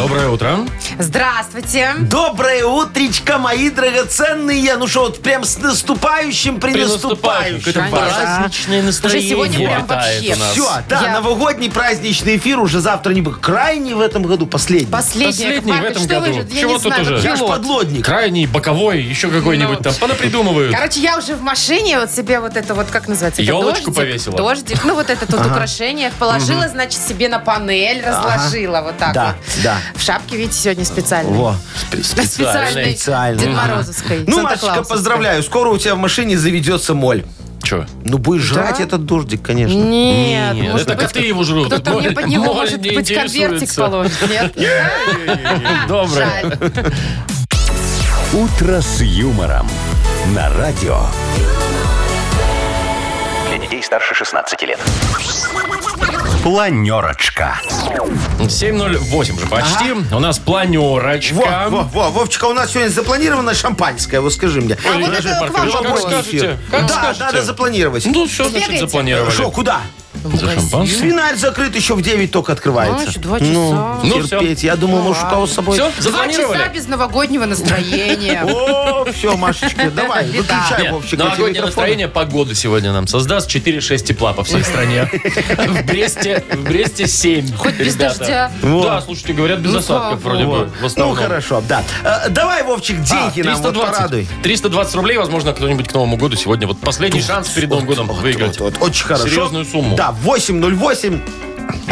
Доброе утро. Здравствуйте. Доброе утречко, мои драгоценные. Ну что, вот прям с наступающим, при наступающим. Какое-то Конечно. праздничное Уже настроение сегодня прям вообще. Все, да, Я- новогодний праздничный эфир уже завтра не будет. Крайний в этом году, последний. Последний, Последний Яков в этом что вы году. же, я Чего не тут знаю, уже? Я ж подлодник. Крайний, боковой, еще какой-нибудь Ну. там. Понапридумывают. Короче, я уже в машине вот себе вот это вот, как называется? дождик? повесила? Дождик, ну вот это тут украшение положила, значит, себе на панель разложила вот так Да, вот. да. В шапке, видите, сегодня специальной. Во. Специальной. Специальной. Дед. Морозовской. Ну. Машечка, поздравляю. Скоро у тебя в машине заведется моль. Че? Ну, будешь жрать этот дождик, конечно. Нет, Нет, может это быть, коты его жрут. Кто-то мне под него, может не быть, конвертик положит. Нет? Доброе. «Утро с юмором» на радио. Старше 16 лет. Планерочка. 7.08 же почти. У нас планерочка. Во, во, во, Вовчика, у нас сегодня запланировано шампанское, вот скажи мне. А вот это к вам вопрос. Как скажете? Как Да, скажете? надо запланировать. Ну, все, значит, Сбегайте. запланировали. Что, куда? За шампанское? Свинарь закрыт, еще в 9 только открывается. Еще два Ну, часа. Ну, терпеть. Я думал, может, у кого с собой... Все, Два запланировали? часа без новогоднего настроения. О, все, Машечка, давай, Беда. выключай, Нет, Вовчик, эти новогоднее микрофоны. настроение погода сегодня нам создаст 4-6 тепла по всей стране. В Бресте, в Бресте 7. Хоть без ребята. дождя. Да, слушайте, говорят, без Ну, осадков слава вроде богу. бы. В Ну, основном. хорошо, да. Э, Давай, Вовчик, А, деньги нам вот 320. порадуй. 320 рублей, возможно, кто-нибудь к Новому году сегодня. Вот последний шанс перед Новым годом выиграть. Вот, вот, очень хорошо. Серьезную сумму. Да, 808.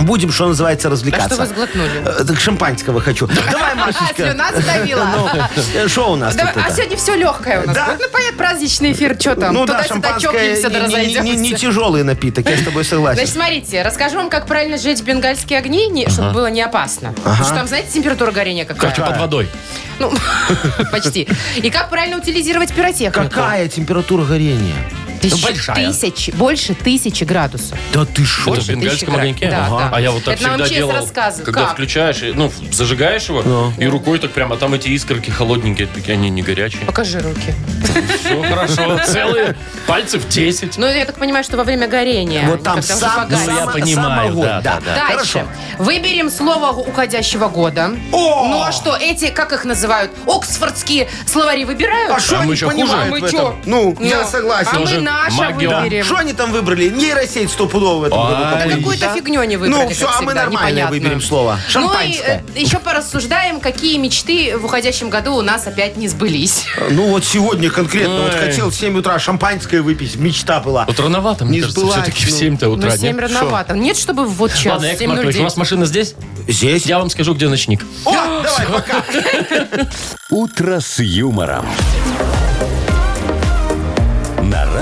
Будем, что называется, А развлекаться. что вы сглотнули? Э, Так шампанского хочу. Давай, А, Машечка. слюна задавила. Э, Что у нас Да, тут а сегодня все легкое у нас. Да. Ну, понятно, праздничный эфир, что там? Ну да, Туда-сюда шампанское чокнемся, да не- тяжелый напиток, я с тобой согласен. Значит, смотрите, расскажу вам, как правильно сжечь бенгальские огни, чтобы было не опасно. Потому что там, знаете, температура горения какая? Как под водой. Ну, почти. И как правильно утилизировать пиротехнику? Какая температура горения? Тысячи- большая. тысячи, больше тысячи градусов. Да ты шо? Это в бенгальском огоньке? Да, да. А я вот так Это нам всегда делал, рассказывает. когда Как? включаешь, и, ну, зажигаешь его, и рукой так прямо, а там эти искорки холодненькие, такие они не горячие. Покажи руки. Все хорошо, целые пальцев 10. Ну, я так понимаю, что во время горения. Вот там сам. Ну, я понимаю, да, да, да. Дальше. Хорошо. Выберем слово уходящего года. О! Ну а что, эти, как их называют, оксфордские словари выбирают? А что мы они еще хуже? понимают А в? Ну, я Ну, согласен. А мы Наше магия. Выберем. Что они там выбрали? Нейросеть стопудово в этом году. Да какую-то фигню не выбрали, Ну, все, а мы всегда, нормально выберем слово. Ну и Шампанское. э, еще порассуждаем, какие мечты в уходящем году у нас опять не сбылись. Ну, вот сегодня конкретно. Вот Ой. хотел в 7 утра шампанское выпить. Мечта была. Вот рановато, мне Не кажется, сбылась, все-таки в ну. 7-то Ну, утра. 7 нет? рановато. Нет, чтобы вот сейчас, Ладно, Яков Маркович, у 7.09. вас машина здесь? Здесь? Я вам скажу, где ночник. О, давай, пока. «Утро с юмором».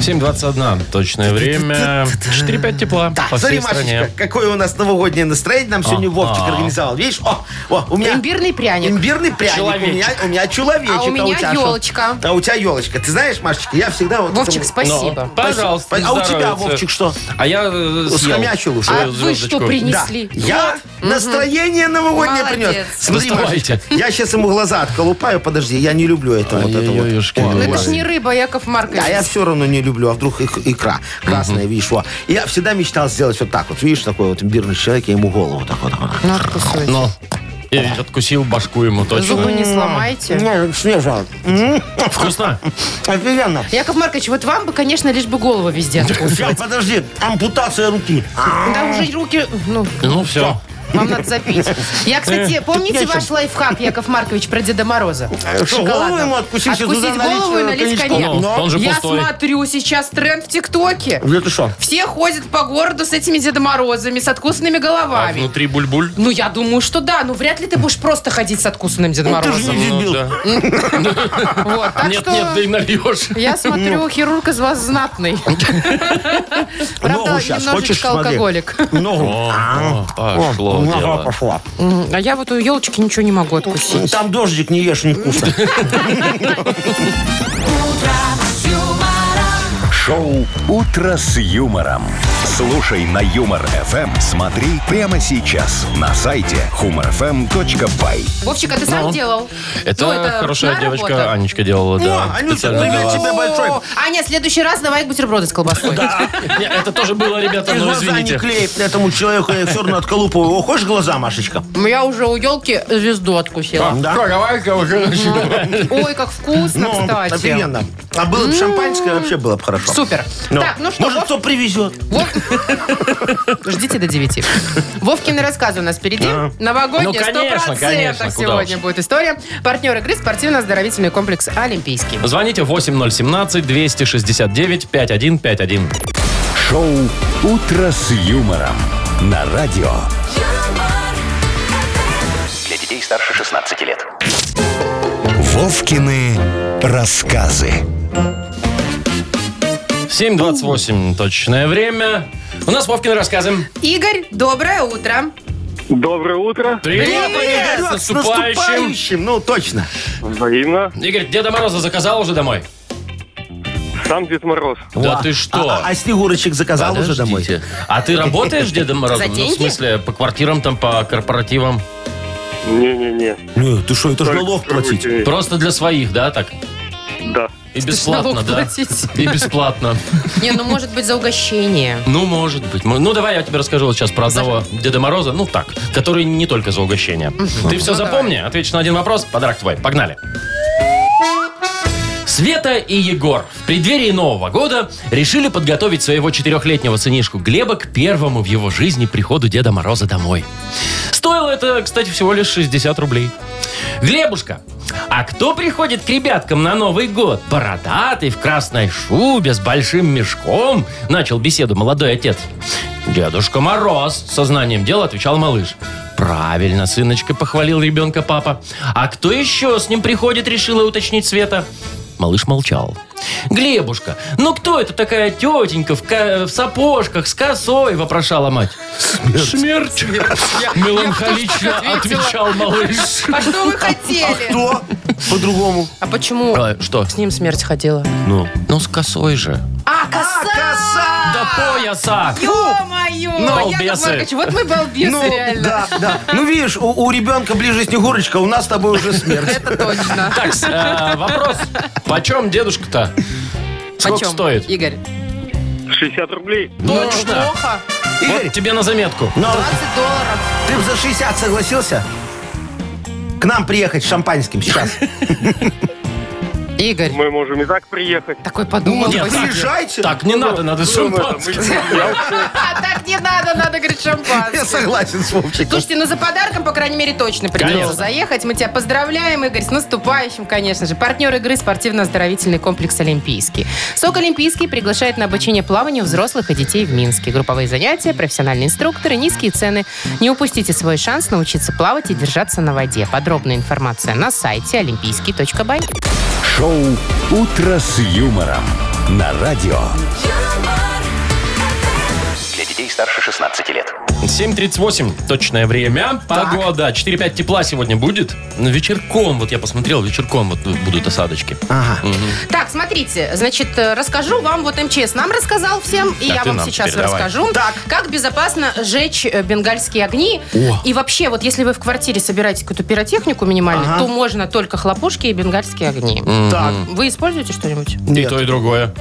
7.21 точное время. 4-5 тепла Да, по смотри, всей стране. Машечка, какое у нас новогоднее настроение нам сегодня А, Вовчик а. организовал. Видишь? О, о, у меня... Имбирный пряник. Имбирный пряник. Человечек. У меня, у меня человечек. А у меня тебя что? елочка. А у тебя елочка. Ты знаешь, Машечка, я всегда вот... Вовчик, этому- спасибо. Ну, пожалуйста, А у тебя. Вовчик, что? А я э, съел Схомячил уже. А вы что принесли? Да. Я настроение новогоднее Молодец. принес. Смотри. Машечка, я сейчас ему глаза отколупаю. Подожди, я не люблю это вот это вот. Ой-ой-ой, О, Ну это ж не рыба, Яков Маркович. А я все равно не люблю, а вдруг ик- икра красная, видишь, во. Я всегда мечтал сделать вот так вот, видишь, такой вот имбирный человек, я ему голову так вот. так вот. Ну, откусывайте. Ну, и откусил башку ему точно. Зубы не сломайте. Не, свежо. М, Вкусно? Офигенно. Яков Маркович, вот вам бы, конечно, лишь бы голову везде откусывать. Сейчас, подожди, ампутация руки. Да уже руки, ну, Ну, все. Вам надо запить. Я, кстати, помните я ваш лайфхак, Яков Маркович, про Деда Мороза? Что, голову ему откусить, Откусить голову и э, налить коньяк. Ну, он же Я смотрю сейчас тренд в ТикТоке. Ты что? Все ходят по городу с этими Дедом Морозами, с откусанными А головами. внутри буль-буль? Ну, я думаю, что да. Ну, вряд ли ты будешь просто ходить с откусанным Дедом Ну, ты же Морозом. не Ну, дебил. так Нет, нет, да и нальешь. Я смотрю, хирург из вас знатный. Правда, немножечко алкоголик. Ногу. Пошло Дело. пошла. М, А я вот у елочки ничего не могу откусить. Там дождик не ешь, невкусно. Шоу «Утро с юмором». Слушай на Юмор ФМ. Смотри прямо сейчас на сайте humorfm.by. Вовчик, а ты сам Ну. делал? Это, Ну, хорошая девочка работа. Анечка делала, да. О, Анютка, специально привет для вас. тебе большой. Аня, в следующий раз давай бутерброды с колбасой. Не, это тоже было, ребята, Ты ну глаза не извините. клей этому человеку, я все равно отколупываю. О, хочешь глаза, Машечка? Я уже у елки звезду откусила. Да? давай-ка уже Ой, как вкусно, Ну, кстати. офигенно. А было бы шампанское, вообще было бы хорошо. Супер. Ну, Так, ну что, Может, Вов- кто привезет? Вов- Ждите до 9. Вовкины рассказы у нас впереди. Новогодняя, Ну, конечно, 100% конечно, сегодня будет история. Партнер игры спортивно-оздоровительный комплекс «Олимпийский». Звоните 8017-269-5151. Шоу «Утро с юмором» на радио. Для детей старше 16 лет. Вовкины рассказы. 7.28 точное время. У нас Вовкины рассказы. Игорь, доброе утро. Доброе утро. Привет, Привет, с наступающим. наступающим. Ну, точно. Взаимно. Игорь, Деда Мороза заказал уже домой? Сам Дед Мороз. Да Во. ты что? А, а Снегурочек заказал уже домой? Подождите. А ты работаешь Дедом Морозом? За Ну, в деньги? смысле, по квартирам, там, по корпоративам? Не-не-не. Не, ты что, это же Только налог платить. Просто для своих, да, так? И бесплатно, да? платить. И бесплатно. Не, ну может быть за угощение. Ну, может быть. Ну, давай я тебе расскажу вот сейчас про одного Деда Мороза, ну так, который не только за угощение. Ты все Ну, запомни, ответишь на один вопрос, подарок твой. Погнали. Света и Егор в преддверии Нового года решили подготовить своего четырехлетнего сынишку Глеба к первому в его жизни приходу Деда Мороза домой. Стоило это, кстати, всего лишь 60 рублей. Глебушка, а кто приходит к ребяткам на Новый год? Бородатый, в красной шубе, с большим мешком? Начал беседу молодой отец. Дедушка Мороз, сознанием дела отвечал малыш. Правильно, сыночка, похвалил ребенка папа. А кто еще с ним приходит, решила уточнить Света. Малыш молчал. «Глебушка, ну кто это такая тетенька в, ка- в сапожках с косой?» – вопрошала мать. «Смерть!» – меланхолично отвечал малыш. А что вы хотели? Кто? По-другому. А почему А, Что? с ним смерть ходила? Ну. Ну, с косой же. А, коса! Пояса! Ё-моё! балбесы. Яков Маркович, вот мы балбесы, Ну, реально. да, да. Ну, видишь, у, у ребенка ближе Снегурочка, у нас с тобой уже смерть. Это точно. Так, э, вопрос. Почем дедушка-то? Сколько Почем? стоит? Игорь. 60 рублей. Точно. Плохо. Игорь, Вот тебе на заметку. ну, 20 долларов. ты бы за 60 согласился? К нам приехать с шампанским сейчас. Игорь, Мы можем и так приехать. такой подумал. Нет. Приезжайте. Так, не надо, надо Ну, это, шампанское. я уж- А, так не надо, надо, говорит, Я шампанское. согласен с Вовчиком. Слушайте, ну за подарком, по крайней мере, точно придется заехать. Мы тебя поздравляем, Игорь, с наступающим, конечно же. Партнер игры спортивно-оздоровительный комплекс «Олимпийский». СОК «Олимпийский» приглашает на обучение плаванию взрослых и детей в Минске. Групповые занятия, профессиональные инструкторы, низкие цены. Не упустите свой шанс научиться плавать и держаться на воде. Подробная информация на сайте олимпийский.бай. Шоу «Утро с юмором» на радио. Детей старше 16 лет. 7.38 точное время. Погода. 4-5 тепла сегодня будет. Ну, Вечерком, вот я посмотрел, вечерком вот будут осадочки. Ага. Так, смотрите, значит, э, расскажу вам, вот МЧС нам рассказал всем, и Так, я вам сейчас расскажу, Так. как безопасно жечь э, бенгальские огни. О. И вообще, вот если вы в квартире собираете какую-то пиротехнику минимальную, Ага. то можно только хлопушки и бенгальские огни. Так. Вы используете что-нибудь? И Нет. то, и другое.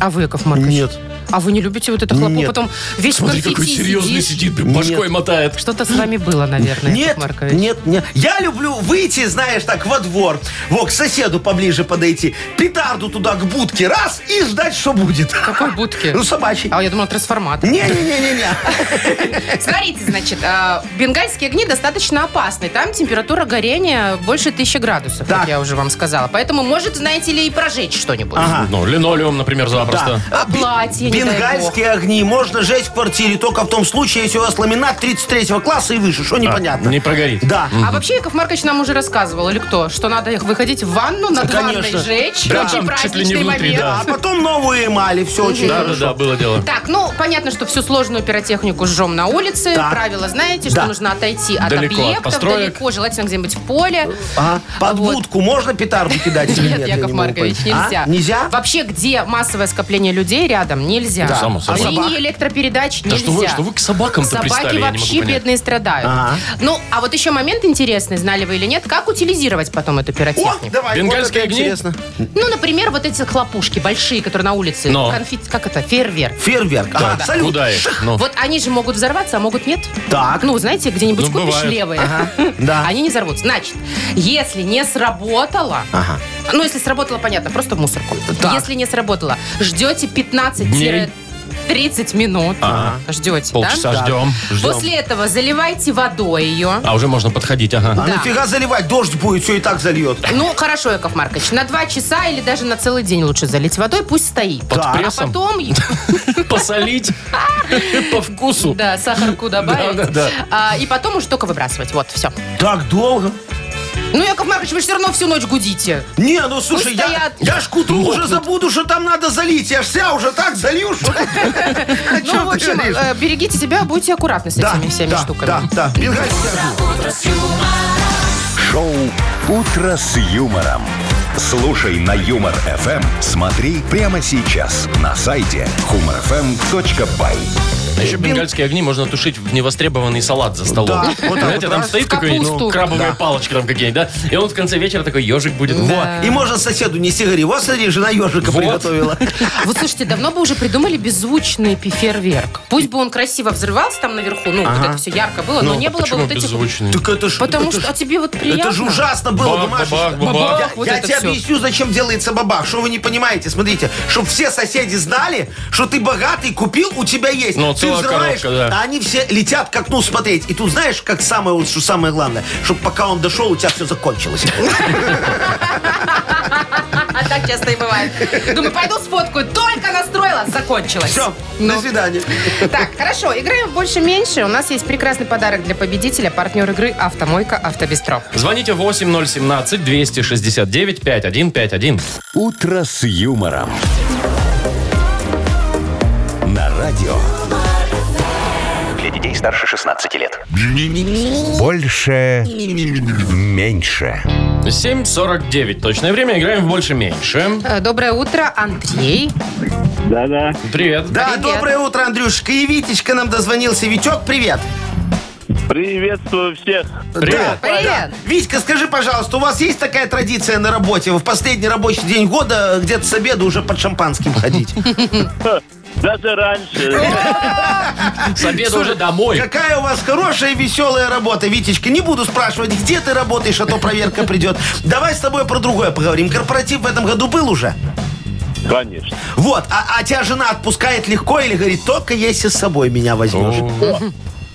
А вы, Яков Маркович? Нет. А вы не любите вот это хлопу? Нет. Потом весь Смотри, в какой серьезный сидишь? сидит, прям башкой мотает. Что-то с вами было, наверное, Нет, Маркович. нет, нет. Я люблю выйти, знаешь, так во двор, вот, к соседу поближе подойти, петарду туда, к будке, раз, и ждать, что будет. Какой будки? Ну, собачий. А я думала, трансформатор. Не-не-не-не-не. Смотрите, значит, а, бенгальские огни достаточно опасны. Там температура горения больше тысячи градусов, как я уже вам сказала. Поэтому может, знаете ли, и прожечь что-нибудь. Ага. Ну, линолеум, например, запросто. А платье, не дай Бенгальские огни можно жечь в квартире только в том случае, если у вас ламинат 33 класса и выше. Что непонятно? не прогорит. Да. А вообще Яков Маркович нам уже рассказывал, или кто, что надо их выходить в ванну, над Конечно. ванной жечь. Да, очень там чуть ли не праздничный внутри, момент. да. А потом новую эмали, все очень Да, да, хорошо. да, было дело. Так, ну, понятно, что всю сложную пиротехнику жжем на улице. Так. Правила знаете, что Да. нужно отойти от Далеко от объектов, построек. далеко, желательно где-нибудь в поле. А, под Вот. будку можно петарду кидать или нет? Нет, Я Яков могу Маркович, понять. нельзя. А? Нельзя? Вообще, где массовое скопление людей рядом, нельзя. Да. Само собой. А Линии собак? электропередач Да нельзя. что вы, что вы к собакам-то Собаки вообще бедные страдают. Ага. Ну, а вот еще момент интересный, знали вы или нет, как утилизировать потом эту О, пиротехнику? давай, Бенгальские вот огни? интересно. Ну, например, вот эти хлопушки большие, которые на улице. Но. Конфет, как это? Фейерверк. Фейерверк. Ага, Да, салют. Куда их? Ну. Вот они же могут взорваться, а могут нет. Так. Ну, знаете, где-нибудь Ну, купишь бывает. левые. да. Они не взорвутся. Значит, если не сработало, Ага. Ну, если сработало, понятно, просто в мусорку. Так. Если не сработало, ждете 15 30 минут. Ага. Ждете, Полчаса да? ждем. ждем. После этого заливайте водой ее. А уже можно подходить, ага. А Да. нафига заливать? Дождь будет, все и так зальет. Ну, хорошо, Яков Маркович, на 2 часа или даже на целый день лучше залить водой, пусть стоит. Под. А прессом потом, посолить по вкусу. да, сахарку добавить. Да, да, да. А, и потом уже только выбрасывать. Вот, все. Так долго? Ну, Яков Маркович, вы все равно всю ночь гудите. Не, ну слушай, я, стоят. я ж к утру уже забуду, что там надо залить. Я ж вся уже так залью, что... О чем Ну, в ты общем, говоришь? э, берегите себя, будьте аккуратны с Да, этими всеми да, штуками. Да, да, Бенгальские огни. Шоу «Утро с юмором». Слушай на Юмор ФМ. Смотри прямо сейчас на сайте humorfm.by. А еще бенгальские огни можно тушить в невостребованный салат за столом. Да, вот так Знаете, вот там раз. стоит какой-нибудь Капусту. ну, крабовые Да. палочки там какие-нибудь, да? И он в конце вечера такой ежик будет. Вот. И можно соседу нести, говори, вот смотри, жена ежика Вот. приготовила. Вот слушайте, давно бы уже придумали беззвучный пи- фейерверк. Пусть бы он красиво взрывался там наверху, ну, вот это все ярко было, но Ну, не было бы почему вот этих... беззвучный? Так это ж... Потому это что, а тебе вот приятно? Это же ужасно было, Бабах, Машечка. бабах, бабах. Вот я это тебе. Объясню, зачем делается бабах. Что вы не понимаете? Смотрите, чтобы все соседи знали, что ты богатый, купил, у тебя есть. Ну, ты взрываешь, коробка, да. а они все летят к окну смотреть. И тут знаешь, как самое, вот, что самое главное, чтобы пока он дошел, у тебя все закончилось. А так часто и бывает. Думаю, пойду сфоткаю. Только настроила, закончилось. Все, Ну. до свидания. Так, хорошо, играем в больше-меньше. У нас есть прекрасный подарок для победителя. Партнер игры «Автомойка Автобестро». Звоните 8017-269-5151. «Утро с юмором». На радио. Старше 16 лет. Больше. Меньше. 7.49. Точное время. Играем в больше-меньше. Э, Доброе утро, Андрей. Да-да. Привет. Да, Привет. доброе утро, Андрюшка. И Витечка нам дозвонился. Витек, привет. Приветствую всех. Привет. Да, Привет. да. Витька, скажи, пожалуйста, у вас есть такая традиция на работе? Вы в последний рабочий день года где-то с обеда уже под шампанским ходить? Даже раньше. С обеда уже домой. Какая у вас хорошая и веселая работа, Витечка. Не буду спрашивать, где ты работаешь, а то проверка придет. Давай с тобой про другое поговорим. Корпоратив в этом году был уже? Конечно. Вот, а, а тебя жена отпускает легко или говорит, только если с собой меня возьмешь?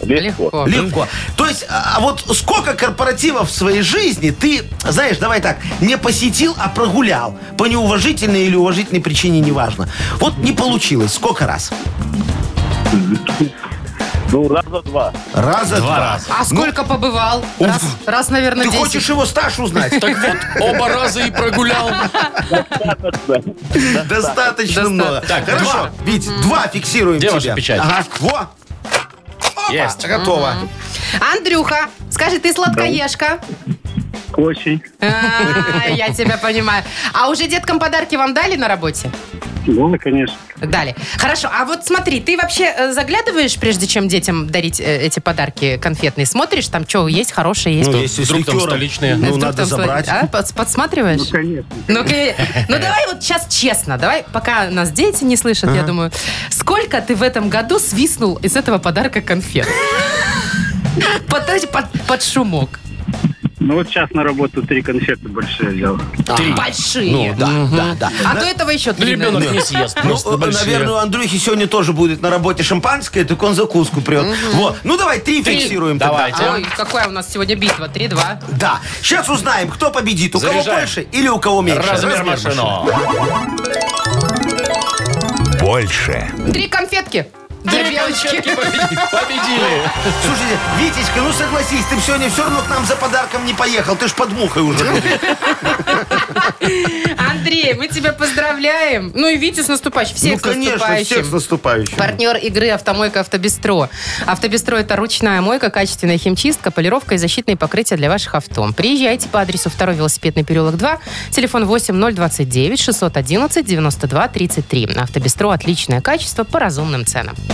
Легко. Легко. Легко. То есть, а а вот сколько корпоративов в своей жизни ты, знаешь, давай так, не посетил, а прогулял. По неуважительной или уважительной причине, неважно. Вот не получилось. Сколько раз? Ну, раза два. Раза Два два. раза. А сколько побывал? Раз, раз, наверное, Ты 10. хочешь его стаж узнать? Так вот, оба раза и прогулял. Достаточно. Достаточно много. Так, Хорошо. Вить, два фиксируем Где тебе. ваша печать? Ага, во. Есть. Готово. Андрюха, скажи, ты сладкоежка? Очень. А, Я тебя понимаю. А уже деткам подарки вам дали на работе? Ну, конечно. Дали. Хорошо, а вот смотри, ты вообще э, заглядываешь, прежде чем детям дарить э, эти подарки конфетные? Смотришь, там что есть, хорошее есть? Ну, если с вдруг там столичные. Ну, Вдруг надо там забрать. А, под- подсматриваешь? Конечно. Ну, ну давай вот сейчас честно, давай, пока нас дети не слышат, я думаю, сколько ты в этом году свистнул из этого подарка конфет? Под, под, под шумок. Ну, вот сейчас на работу три конфеты большие взял. Три. Большие. Ну, да, да, да. А до этого еще три. Ребенок наверное. не съест. Ну, Просто э, большие. наверное, у Андрюхи сегодня тоже будет на работе шампанское, так он закуску прет. Вот. Ну, давай, три Три. фиксируем Давайте. тогда. Ой, какая у нас сегодня битва? 3-2. Да. Сейчас узнаем, кто победит. У кого Заряжаем. больше или у кого меньше. Размер машину. больше. Три конфетки. Три белочки. победили. Победили. Слушайте, Витечка, ну согласись, ты сегодня все равно к нам за подарком не поехал. Ты ж под мухой уже. Андрей, мы тебя поздравляем. Ну и Витю с наступающим. Всех Ну, с конечно, наступающим. всех с наступающим. Партнер игры «Автомойка Автобестро». «Автобестро» — это ручная мойка, качественная химчистка, полировка и защитные покрытия для ваших авто. Приезжайте по адресу 2 велосипедный переулок 2, телефон 8029 611 92 33. «Автобестро» — отличное качество по разумным ценам.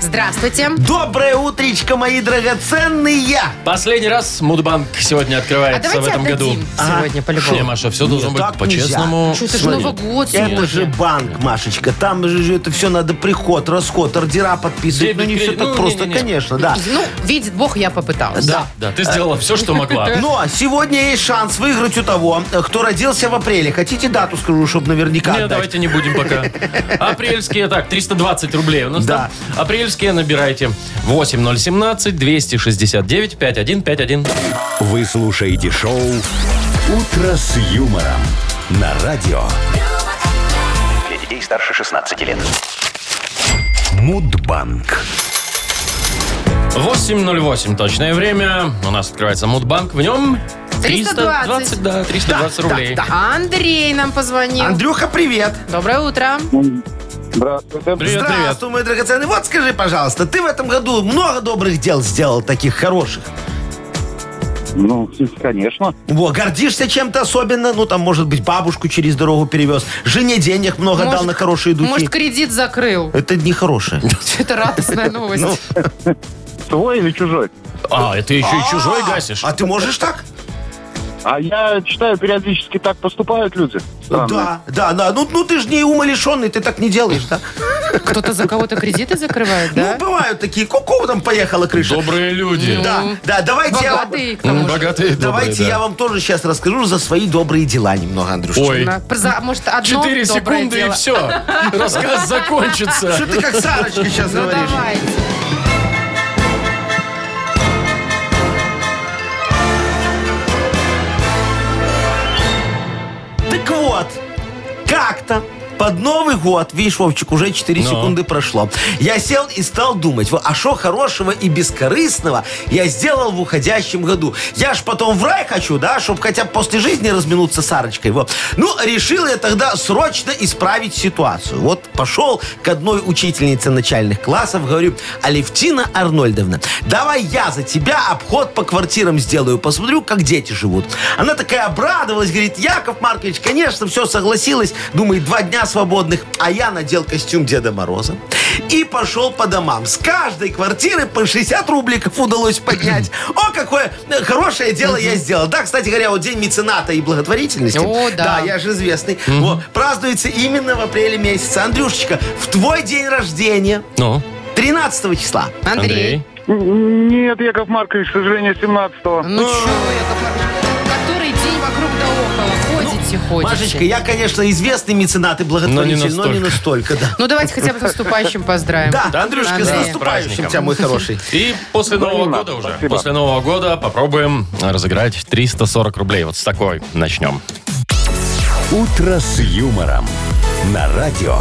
Здравствуйте. Доброе утречко, мои драгоценные. Последний раз Мудбанк сегодня А открывается в давайте этом году. сегодня Не, по-любому. Маша, все должно Нет, быть так по-честному. Что, это же Новый год Это сегодня. же банк, Машечка. Там же это все надо приход, расход, ордера подписывать. Дебет, Ну, не все кредит. так Ну, просто, не-не-не. конечно, да. Ну, видит Бог, я попыталась. Да. Да, ты сделала все, что могла. Но сегодня есть шанс выиграть у того, кто родился в апреле. Хотите дату скажу, чтобы наверняка Не, отдать? давайте не будем пока. Апрельские, так, 320 рублей у нас Да. там. Апрельские набирайте. 8017-269-5151. Вы слушаете шоу Утро с юмором на радио Для детей старше 16 лет. Мудбанк. 8.08 точное время. У нас открывается Мудбанк. В нем 320. да, 320 рублей. А Андрей нам позвонил. Андрюха, привет. Доброе утро. Здравствуйте. Привет, привет. Здравствуй, мой драгоценный. Вот скажи, пожалуйста, ты в этом году много добрых дел сделал, таких хороших? Ну, конечно. Во, гордишься чем-то особенно? Ну, там, может быть, бабушку через дорогу перевез. Жене денег много дал на хорошие духи. Может, кредит закрыл. Это нехорошее. Это радостная новость. Ну, Свой или чужой? А, это еще и чужой гасишь. А ты можешь так? А я читаю, периодически так поступают люди. Странно. Да, да, да. Ну, ну ты же не умалишенный, ты так не делаешь, да? Кто-то за кого-то кредиты закрывает, да? Ну, бывают такие. Ку-ку, там поехала крыша. Добрые люди. Да, да, давайте я вам... Богатые, к М, тому же. Богатые, Давайте да. я вам тоже сейчас расскажу за свои добрые дела немного, Андрюшечка. Ой, за- Может, одно 4 доброе секунды и все. Рассказ закончится. Что ты как Сарочка сейчас Ну, говоришь? Как-то под Новый год, видишь, Вовчик, уже 4 Ну. секунды прошло. Я сел и стал думать, а что хорошего и бескорыстного я сделал в уходящем году. Я ж потом в рай хочу, да, чтобы хотя бы после жизни разминуться с Сарочкой. Вот. Ну, решил я тогда срочно исправить ситуацию. Вот пошел к одной учительнице начальных классов, говорю, Алевтина Арнольдовна, давай я за тебя обход по квартирам сделаю, посмотрю, как дети живут. Она такая обрадовалась, говорит, Яков Маркович, конечно, все согласилась. Думает, два дня свободных. А я надел костюм Деда Мороза и пошел по домам. С каждой квартиры по 60 рубликов удалось поднять. О, какое хорошее дело я сделал. Да, кстати говоря, вот день мецената и благотворительности. О, да. Да, я же известный. Вот, празднуется именно в апреле месяце. Андрюшечка, в твой день рождения, Ну, 13 числа. Андрей. Нет, Яков Маркович, к сожалению, 17-го. Ну что, Яков Маркович, ходите, ходите. Машечка, я, конечно, известный меценат и благотворитель, но не настолько, да. Ну давайте хотя бы с наступающим поздравим. Да, Андрюшка, с наступающим тебя, мой хороший. И после Нового года уже. После Нового года попробуем разыграть 340 рублей. Вот с такой начнем. Утро с юмором на радио.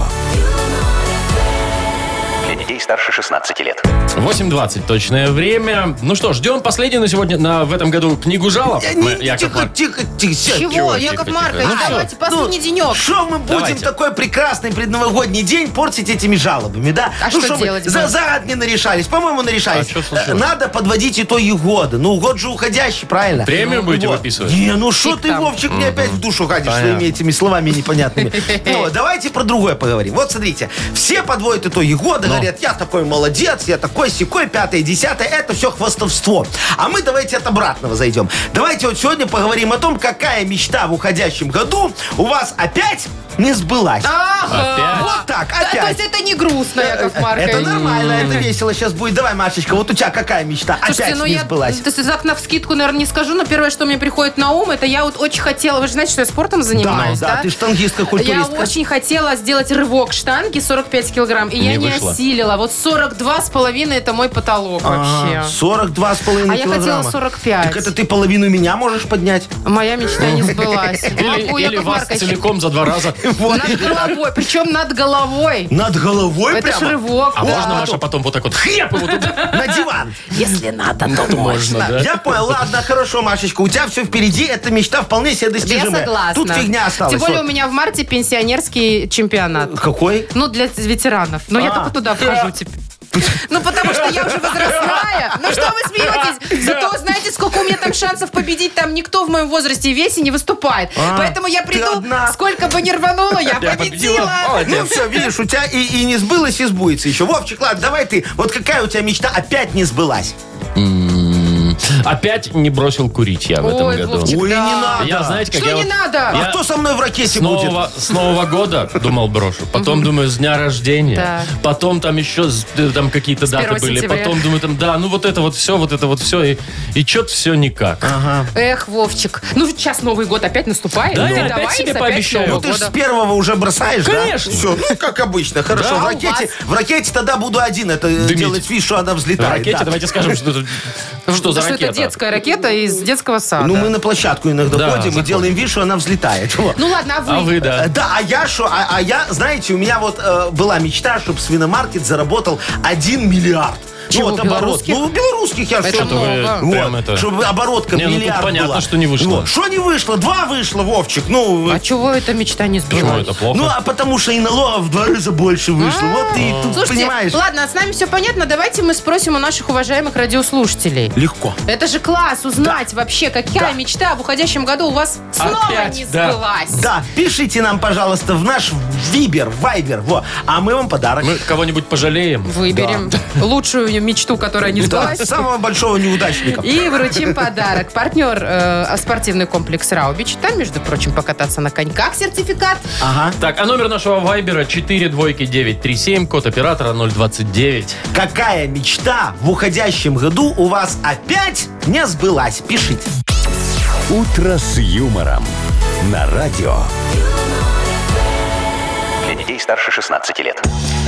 Старше 16 лет. 8.20 точное время. Ну что, ждем последнюю на сегодня, на, в этом году книгу жалоб. Я Мы- не- Яков Тихо, Марк- тихо, тихо. сядь. Чего, Чего, Яков тихо, Маркович, тихо. Ну, давайте последний денек. Что мы будем Давайте. такой прекрасный предновогодний день портить этими жалобами, да? А ну, что чтобы делать За, за не нарешались. По-моему, нарешались. А что случилось? Э, Надо подводить итоги года. Ну, год же уходящий, правильно? Премию Ну, будете вот. выписывать? Не, ну что ты, там. Вовчик, мне опять в душу гадишь своими этими словами непонятными. Ну, давайте про другое поговорим. Вот смотрите, все подводят итоги года, говорят, я такой молодец, я такой секой, пятое, десятое, это все хвастовство. А мы давайте от обратного зайдем. Давайте вот сегодня поговорим о том, какая мечта в уходящем году у вас опять не сбылась. Ага. Опять? Вот так, Да, то опять. есть это не грустно, Яков Маркович. Это нормально, это весело сейчас будет. Давай, Машечка, вот у тебя какая мечта? Слушайте, опять ну не я сбылась. то есть, так на вскидку, наверное, не скажу, но первое, что мне приходит на ум, это я вот очень хотела, вы же знаете, что я спортом занимаюсь, да, да? ты штангистка, Я культуристка. очень хотела сделать рывок штанги 45 килограмм, и я Не не вышло. осилила. Вот 42 с половиной это мой потолок вообще. 42 с половиной А я хотела килограмма. 45. Так это ты половину меня можешь поднять? Моя мечта не сбылась. Или, Могу, или Яков вас Маркович. целиком за два раза. Над головой, причем над головой. Над головой Это ж прямо? рывок. А да. можно, Маша, потом вот так вот хреп его туда? На диван. Если надо, то Можно, да? Я понял, ладно, хорошо, Машечка, у тебя все впереди, эта мечта вполне себе Я достижимая. согласна. Тут фигня осталась. Тем более вот. у меня в марте пенсионерский чемпионат. Какой? Ну, для ветеранов. Но я А. только туда вхожу теперь. Ну, потому что я уже возрастная. Ну, что вы смеетесь? Зато знаете, сколько у меня там шансов победить? Там никто в моем возрасте и весе не выступает. А, Поэтому я приду, сколько бы ни рванула, я Я победила. победила. Молодец. Ну все, видишь, у тебя и, и не сбылось, и сбудется еще. Вовчик, ладно, давай ты. Вот какая у тебя мечта опять не сбылась? Опять не бросил курить я в этом Ой, году. Вовчик, Ой, да. не надо. Я, знаете, как Что я не вот- надо? А Я кто со мной в ракете С будет? нового, с Нового года думал брошу. Потом думаю, с дня рождения. Так. Потом там еще с- э, там какие-то даты 1 были. сентября. Потом думаю, там, да, ну вот это вот все, вот это вот все. И, и что-то все никак. Эх, Вовчик. Ну, сейчас Новый год опять наступает. Да, Ты я опять давай себе опять пообещаю. Нового Ну ты же года. с первого уже бросаешь, Конечно. да? Все, ну как обычно. Хорошо, Да, в у ракете, вас- в ракете тогда буду один. Это э, Дымить. делать вид, что она В взлетает. ракете, да. давайте скажем, что, это- что за Что ракета. это детская ракета из детского сада. Ну мы на площадку иногда Да, ходим и заходим. делаем вид, что она взлетает. Вот. Ну ладно, а вы? А вы, да. Э, Да, а я что? А, а я, знаете, у меня вот э, была мечта, чтобы свиномаркет заработал 1 миллиард. Чего, ну, вот оборот. белорусских? Ну, белорусских я Это что прям это... Чтобы оборотка Не, ну тут миллиард понятно, была. что не вышло. Вот. Что не вышло? Два вышло, Вовчик. Ну, А чего эта мечта не Почему сбылась? это плохо? ну, а потому что и налогов в два раза больше вышло. Вот ты тут Слушайте, понимаешь. ладно, с нами все понятно. Давайте мы спросим у наших уважаемых радиослушателей. Легко. Это же класс узнать вообще, какая Да. мечта в уходящем году у вас снова Опять, не да. сбылась. Да, пишите нам, пожалуйста, в наш Вибер, Вайбер, во, а мы вам подарок. Мы кого-нибудь пожалеем? Выберем лучшую мечту, которая не Да, сбылась. самого большого неудачника. И вручим подарок. Партнер э, спортивный комплекс Раубич. Там, между прочим, покататься на коньках сертификат. Ага. Так, а номер нашего вайбера 4 двойки 937, код оператора 029. Какая мечта в уходящем году у вас опять не сбылась? Пишите. «Утро с юмором» на радио. Старше 16 лет.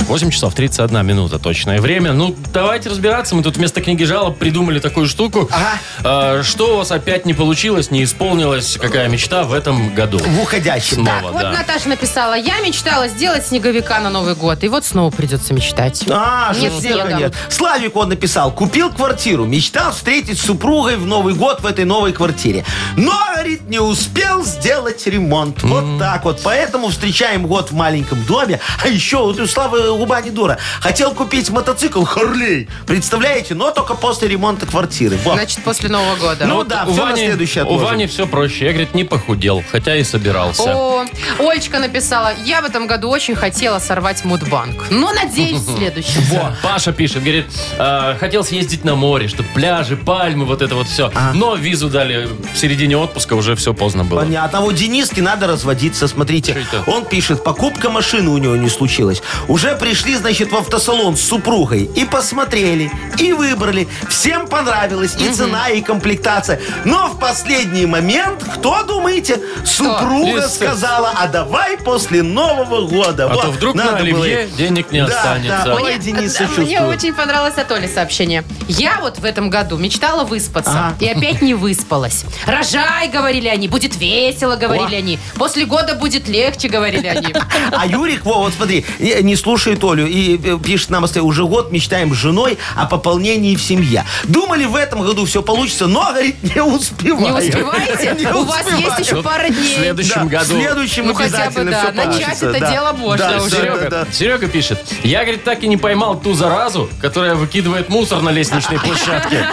8 часов 31 минута точное время. Ну, давайте разбираться. Мы тут вместо книги жалоб придумали такую штуку. Ага. Э, что у вас опять не получилось, не исполнилось, какая мечта в этом году? В уходящем. Снова, Так, вот да. Наташа написала, я мечтала сделать снеговика на Новый год. И вот снова придется мечтать. А, Нет снега. нет. Славик он написал, купил квартиру, мечтал встретить с супругой в Новый год в этой новой квартире. Но, говорит, не успел сделать ремонт. Вот так вот. Поэтому встречаем год в маленьком доме. А еще вот у Славы губа не дура. Хотел купить мотоцикл Харлей. Представляете? Но только после ремонта квартиры. Вот. Значит, после Нового года. Ну Вот да, у всё на Вани, следующее У отложим. Вани все проще. Я, говорит, не похудел, хотя и собирался. О, Олечка написала, я в этом году очень хотела сорвать мудбанк. Но надеюсь, в следующем. Во, Паша пишет, говорит, э, хотел съездить на море, чтобы пляжи, пальмы, вот это вот все. Но визу дали в середине отпуска, уже все поздно было. Понятно. А вот Дениске надо разводиться. Смотрите, Что это? он пишет, покупка машины у него не случилась. Уже пришли, значит, в автосалон с супругой и посмотрели, и выбрали. Всем понравилось и цена, и комплектация. Но в последний момент, кто думаете, супруга Лиз, сказала, а давай после Нового года. А Вот, то вдруг надо на было оливье ей- денег не Да, останется. да. Ой, Мне, Денис, мне очень понравилось от Оли сообщение. Я вот в этом году мечтала выспаться. Ага. И опять не выспалась. Рожай, говорили они, будет весело, говорили О. они. После года будет легче, говорили они. А Юрик, во, вот смотри, не, слушает Олю и э, пишет нам, что уже год мечтаем с женой о пополнении в семье. Думали, в этом году все получится, но, говорит, не успеваем. Не успеваете? Не У вас есть еще пара в дней. следующем Да, году. В следующем Ну, хотя бы, да, все начать это да. дело можно Да, уже. Серега, да, да. Серега пишет, я, говорит, так и не поймал ту заразу, которая выкидывает мусор на лестничной площадке.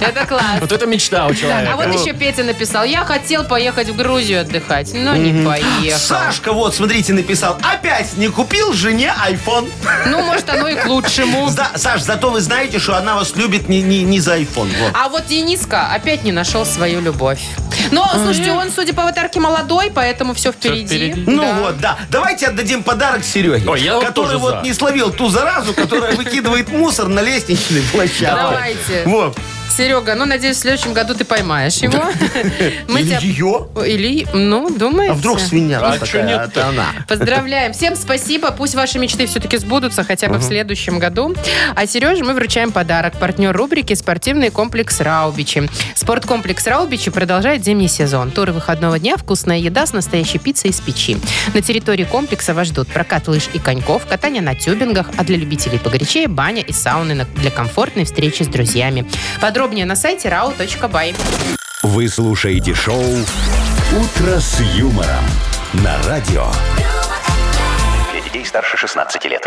Это класс. Вот это мечта у человека. а вот еще Петя написал, я хотел поехать в Грузию отдыхать, но не поехал. Сашка, вот, смотрите, написал. Опять не купил жене iPhone. Ну, может, оно и к лучшему. Да, Саш, зато вы знаете, что она вас любит не, не, не за iPhone. Вот. А вот Дениска опять не нашел свою любовь. Но, слушайте, он, судя по аватарке, молодой, поэтому все впереди. впереди. Ну Да. вот, да. Давайте отдадим подарок Сереге, Ой, я вот который тоже вот за. не словил ту заразу, которая выкидывает мусор на лестничной площадке. Давайте. Вот. Серега, ну, надеюсь, в следующем году ты поймаешь его. Мы Или тебя- ее. Или, ну, думаете? А вдруг свинья А такая, это она. Поздравляем. Всем спасибо. Пусть ваши мечты все-таки сбудутся хотя бы в следующем году. А Сереже мы вручаем подарок. Партнер рубрики «Спортивный комплекс Раубичи». Спорткомплекс Раубичи продолжает зимний сезон. Туры выходного дня, вкусная еда с настоящей пиццей из печи. На территории комплекса вас ждут прокат лыж и коньков, катание на тюбингах, а для любителей погорячее баня и сауны для комфортной встречи с друзьями. Подробнее на сайте rau.by. Вы слушаете шоу «Утро с юмором» на радио. Для детей старше 16 лет.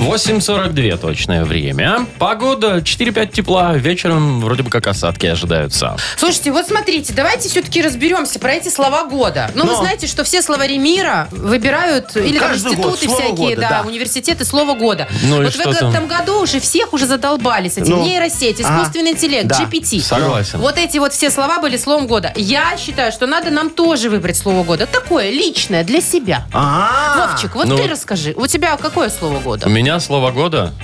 8.42 точное время. Погода 4-5 тепла. Вечером вроде бы как осадки ожидаются. Слушайте, вот смотрите, давайте все-таки разберемся про эти слова года. Ну, вы Но. знаете, что все словари мира выбирают, или там Каждый год институты слово всякие, года, да, да. университеты, слово года. Ну и вот в что этом там? году уже всех уже задолбали с этим. Ну. Нейросеть, Ага. искусственный интеллект, Да. GPT. Согласен. Вот эти вот все слова были словом года. Я считаю, что надо нам тоже выбрать слово года. Такое личное, для себя. А, Вовчик, вот Ну ты расскажи. У тебя какое слово У года? Меня слово года.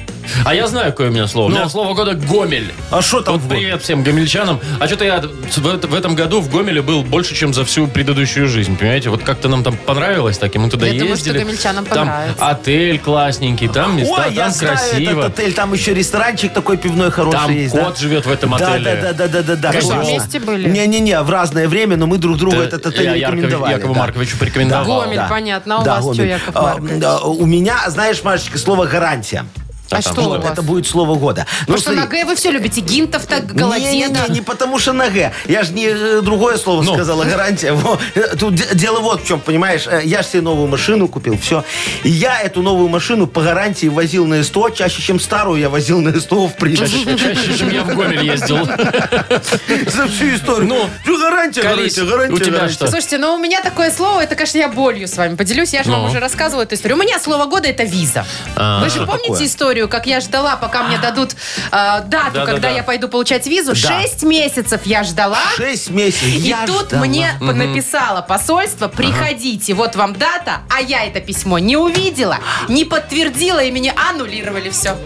А я знаю, какое у меня слово. У меня Ну. слово года Гомель. А что там Вот в год? привет всем гомельчанам. А что-то я в, в этом году в Гомеле был больше, чем за всю предыдущую жизнь. Понимаете? Вот как-то нам там понравилось так, и мы туда Я ездили. думаю, что гомельчанам там понравится. отель классненький, там места, Ой, там я знаю красиво. этот отель, там еще ресторанчик такой пивной хороший Там есть. кот да? живет в этом Да, отеле. Да, да, да, да, да, да. Классно. Вместе были? Не-не-не, в разное время, но мы друг другу Да, этот отель я рекомендовали. Якову да. Марковичу порекомендовал. Гомель, понятно. А у вас Гомель. что, Яков А, Маркович? да, У меня, знаешь, Машечка, слово гарантия. А там что у вас? Это будет слово года. Ну, Потому что смотри. на Г вы все любите. Гинтов-то, Не, не, голодеда. не, не потому что на Г. Я же не э, другое слово Ну. сказала, гарантия. Э, Тут де- дело вот в чем, понимаешь. Э, Я же себе новую машину купил, все. И я эту новую машину по гарантии возил на СТО, чаще, чем старую я возил на СТО в принципе. Чаще, чаще, чем я в Гомель ездил. За всю историю. Ну, Ну, гарантия, колись. гарантия, гарантия. У тебя гарантия. что? Слушайте, ну у меня такое слово, это, конечно, я болью с вами поделюсь. Я же вам уже рассказывала эту историю. У меня слово года это виза. А, Вы же помните такое? Историю, как я ждала, пока мне дадут э, дату, Да-да-да. когда я пойду получать визу? Шесть месяцев я ждала. Шесть месяцев. И я тут ждала. мне написало посольство, приходите, вот вам дата, а я это письмо не увидела, не подтвердила, и меня аннулировали все.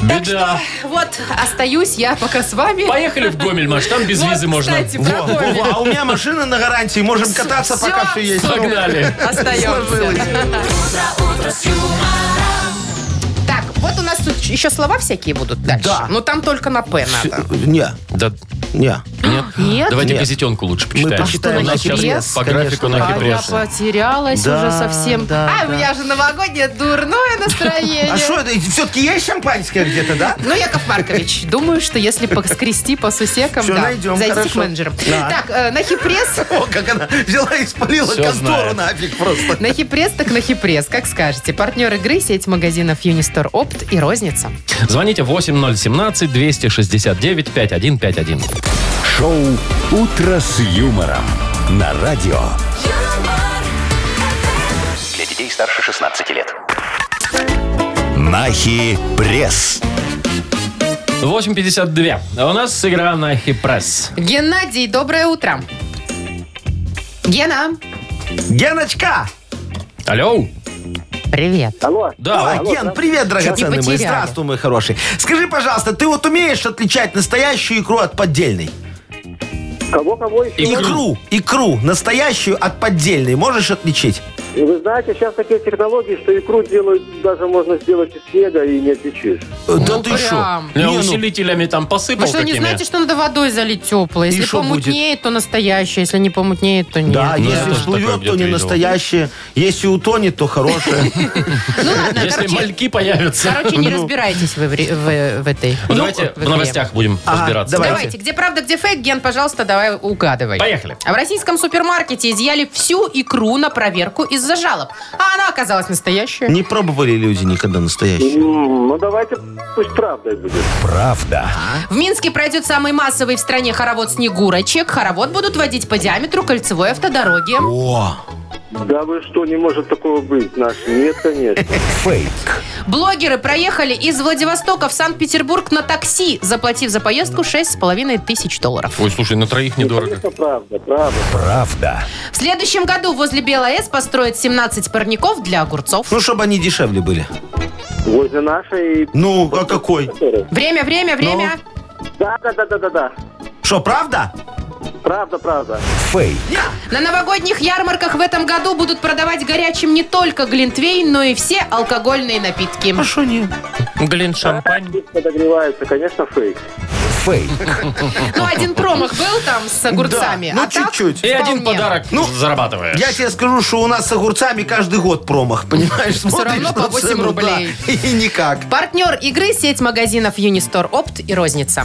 Так Беда. что вот остаюсь я пока с вами. Поехали в Гомель, Маш, там без Вот, визы можно. кстати, про во, Гомель. во, а у меня машина на гарантии. Можем кататься, пока все есть. Погнали. Остаемся. Сложилось. Так, вот у нас тут еще слова всякие будут дальше. Да. Ну там только на П надо. Не, Да, не. Нет? Нет? Давайте Нет. газетенку лучше почитаем. Мы почитаем У нас на сейчас Хипресс? по графику на Конечно, А я Хипресс. потерялась Да, уже совсем. да, а, у да. меня же новогоднее дурное настроение. А что это? Все-таки есть шампанское где-то, да? Ну, Яков Маркович, думаю, что если поскрести по сусекам, Всё, да, найдем, зайдите хорошо. к менеджерам. Да. Так, э, на хипресс, О, как она взяла и спалила Всё контору знает. нафиг просто. на хипресс, так на хипресс, как скажете. Партнер игры сеть магазинов Юнистор Опт и Розница. Звоните 8017-269-5151. Шоу «Утро с юмором» на радио. Для детей старше 16 лет. Нахи пресс. 8.52. А у нас игра на Хипресс. Геннадий, доброе утро. Гена, Геночка! Алло? привет. Алло. Да, О, вот. Ген, привет, драгоценный мой. потеряли. Здравствуй, мой хороший. Скажи, пожалуйста, ты вот умеешь отличать настоящую икру от поддельной? Кого-кого еще? Икру. Икру. Икру. Настоящую от поддельной. Можешь отличить? И вы знаете, сейчас такие технологии, что икру делают, даже можно сделать из снега и не отличишь. Да Ну, ты что? Не, ну, усилителями там посыпал Вы что, не какими? знаете, что надо водой залить теплое? Если что будет? помутнеет, то настоящее. Если не помутнеет, то нет. Да, Ну, я если тоже такое всплывет, то не видел. настоящее. Если утонет, то хорошее. Ну ладно, Если короче, мальки появятся. короче, не разбирайтесь вы в, ре- в- в этой. Ну, давайте в новостях будем Ага, разбираться. давайте. Давайте, где правда, где фейк, Ген, пожалуйста, давай угадывай. Поехали. А в российском супермаркете изъяли всю икру на проверку из из-за жалоб. А она оказалась настоящая. Не пробовали люди никогда настоящие. М, Ну, давайте, пусть правдой будет. Правда. В Минске пройдет самый массовый в стране хоровод «Снегурочек». Хоровод будут водить по диаметру кольцевой автодороги. О, Да вы что, не может такого быть, наш? Нет, конечно. Фейк. Блогеры проехали из Владивостока в Санкт-Петербург на такси, заплатив за поездку 6,5 тысяч долларов. Ой, слушай, на троих недорого. Это правда, правда. Правда. В следующем году возле БелАЭС построят 17 парников для огурцов. ну, чтобы они дешевле были. Возле нашей... Ну, а какой? Время, время, время. Да, да, да, да, да, да. Что, правда? Правда, правда. Фейк. На новогодних ярмарках в этом году будут продавать горячим не только глинтвейн, но и все алкогольные напитки. А что нет? Глин, шампань. Подогревается, конечно, фейк. Фейк. Ну, один промах был там с огурцами. Да, ну, а так чуть-чуть. И один вполне. подарок Ну, зарабатываешь. Я тебе скажу, что у нас с огурцами каждый год промах, понимаешь? Смотришь равно по на 8 цену, рублей. да, И никак. Партнер игры сеть магазинов Юнистор Опт и Розница.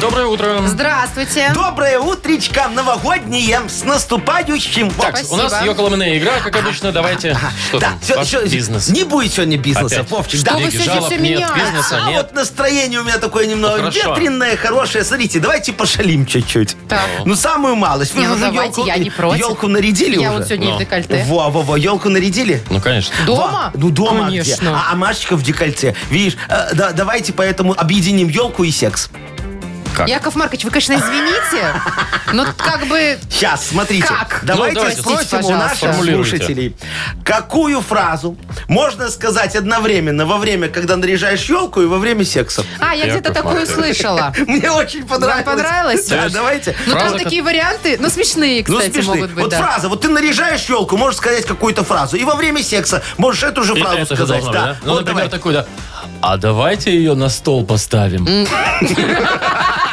Доброе утро. Здравствуйте. Доброе утречко, новогоднее, с наступающим. Так, Спасибо. у нас Йоколоменная игра, как обычно. Давайте. Что Да, там? Ваш всё- бизнес. Не будет сегодня бизнеса, Опять. Вовчик. Что да. вы сегодня всё нет, меняете? бизнеса А нет. вот настроение у меня такое немного Ну, хорошо. ветреное, хорошее. Смотрите, давайте пошалим чуть-чуть. Так. Ну, самую малость. Вы Не, ну уже давайте, елку, я не против. елку нарядили Я уже? вот сегодня Ну. в декольте. Во, во, во, елку нарядили? Ну, конечно. Дома? Во, Ну, дома где? Конечно. А, а Машечка в декольте. Видишь, э, да, давайте поэтому объединим елку и секс. Как? Яков Маркович, вы, конечно, извините, но как бы... Сейчас, смотрите. Как? Давайте Ну, давайте, спросим у наших слушателей. Какую фразу можно сказать одновременно во время, когда наряжаешь елку и во время секса? А, я где-то такую слышала. Мне очень понравилось. Вам понравилось? Да, давайте. Ну, там такие варианты, ну, смешные, Ну, кстати, могут быть, Вот фраза. Вот ты наряжаешь елку, можешь сказать какую-то фразу. И во время секса можешь эту же фразу сказать. да. Ну, например, такой, да. А давайте ее на стол поставим.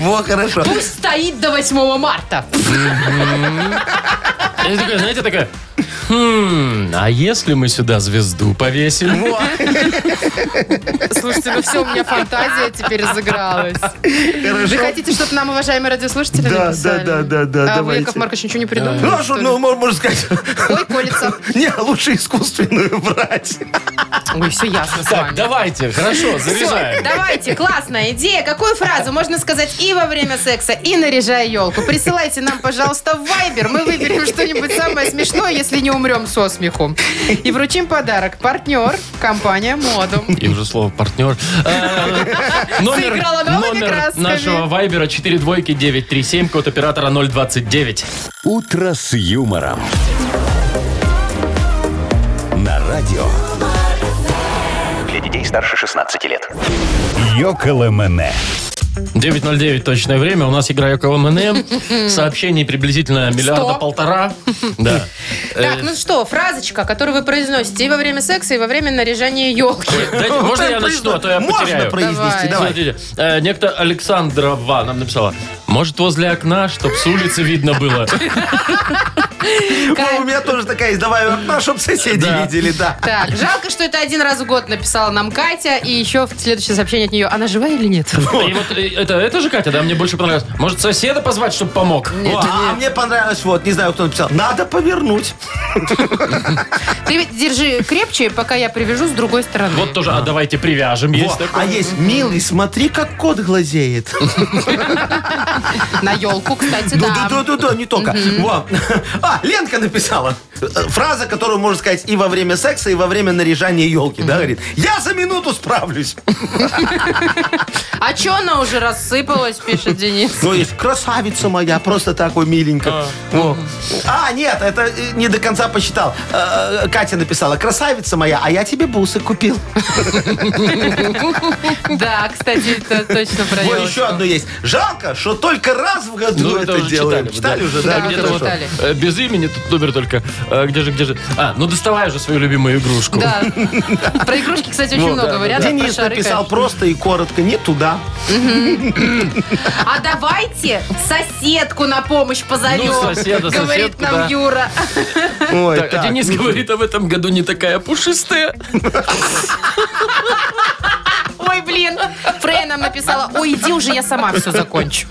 Во, хорошо. Пусть стоит до 8 марта. И такая, знаете, такая, хм, а если мы сюда звезду повесим? Слушайте, ну все, у меня фантазия теперь разыгралась. Вы хотите, чтобы нам, уважаемые радиослушатели, Да, написали? да, да, да, да, А вы, давайте. Яков Маркович, ничего не придумали? Ну, а что, что ли? ну, мо- можно сказать... Ой, колется. Не, лучше искусственную брать. Ой, все ясно с Так, вами. давайте, хорошо, Всё, заряжаем. давайте, классная идея. Какую фразу можно сказать и во время секса, и наряжая елку? Присылайте нам, пожалуйста, в Viber. Мы выберем что-нибудь самое смешное, если не умрем со смеху. И вручим подарок. Партнер, компания Модум. И уже слово партнер. Э, Номер, номер нашего вайбера 42937, код оператора 029. «Утро с юмором». На радио Для детей старше 16 лет. «Йоколэмэне». 9.09 точное время. У нас игра около МНМ. Сообщений приблизительно миллиарда Сто. полтора. Да. Так, Э, ну что, фразочка, которую вы произносите и во время секса, и во время наряжания елки. Можно я начну, а то я Можно потеряю. произнести, Давай. э, некто Александрова нам написала. Может, возле окна, чтоб с улицы видно было. Ну, у меня тоже такая есть. Давай окна, чтобы соседи видели, да. Так, жалко, что это один раз в год написала нам Катя, и еще следующее сообщение от нее. Она жива или нет? И вот э, это, это же Катя, да, мне больше понравилось. Может, соседа позвать, чтобы помог? Во, а мне понравилось, вот, не знаю, кто написал. Надо повернуть. Ты держи крепче, пока я привяжу с другой стороны. Вот тоже, а давайте привяжем. Во, Есть такое. а есть, милый, смотри, как кот глазеет. На елку, кстати, Ну, да. да, да, да, да, не только. Во. А, Ленка написала. Э, Фраза, которую можно сказать и во время секса, и во время наряжания елки, да, говорит. Я за минуту справлюсь. А че она уже рассыпалась, пишет Денис. Ну, есть красавица моя, просто такой миленько. Во. А, нет, это э, не до конца посчитал. Э, Катя написала, красавица моя, а я тебе бусы купил. Да, кстати, это точно про Вот еще одно есть. Жалко, что только раз в году Ну, это, уже делаем. читали. Уже, да? Где-то вот э, без имени, тут номер только. А, где же, где же? А, ну доставай же свою любимую игрушку. Да. Про игрушки, кстати, очень Ну, много говорят. Денис про шары, написал конечно. просто и коротко, не туда. А давайте соседку на помощь позовем. Ну, соседа, говорит соседку, нам. Юра. Ой, Так, а так, Денис ну, говорит, а в этом году не такая пушистая. Ой, блин. Нам написала, ой, иди уже, я сама все закончу.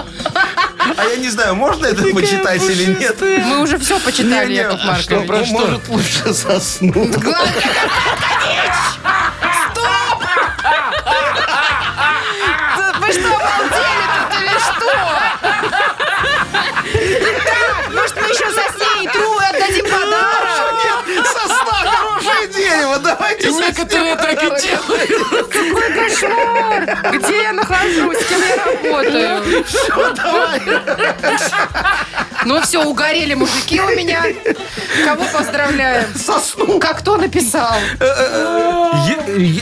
А я не знаю, можно это почитать или нет? Мы уже все почитали, Яков а что, Маркович. что? Может, лучше засну. Главное, давайте И некоторые так и делают. Какой кошмар! Где я нахожусь? С кем я работаю? Все, давай. Ну, Ну все, угорели мужики у меня. Кого поздравляем? Сосну. Как кто написал?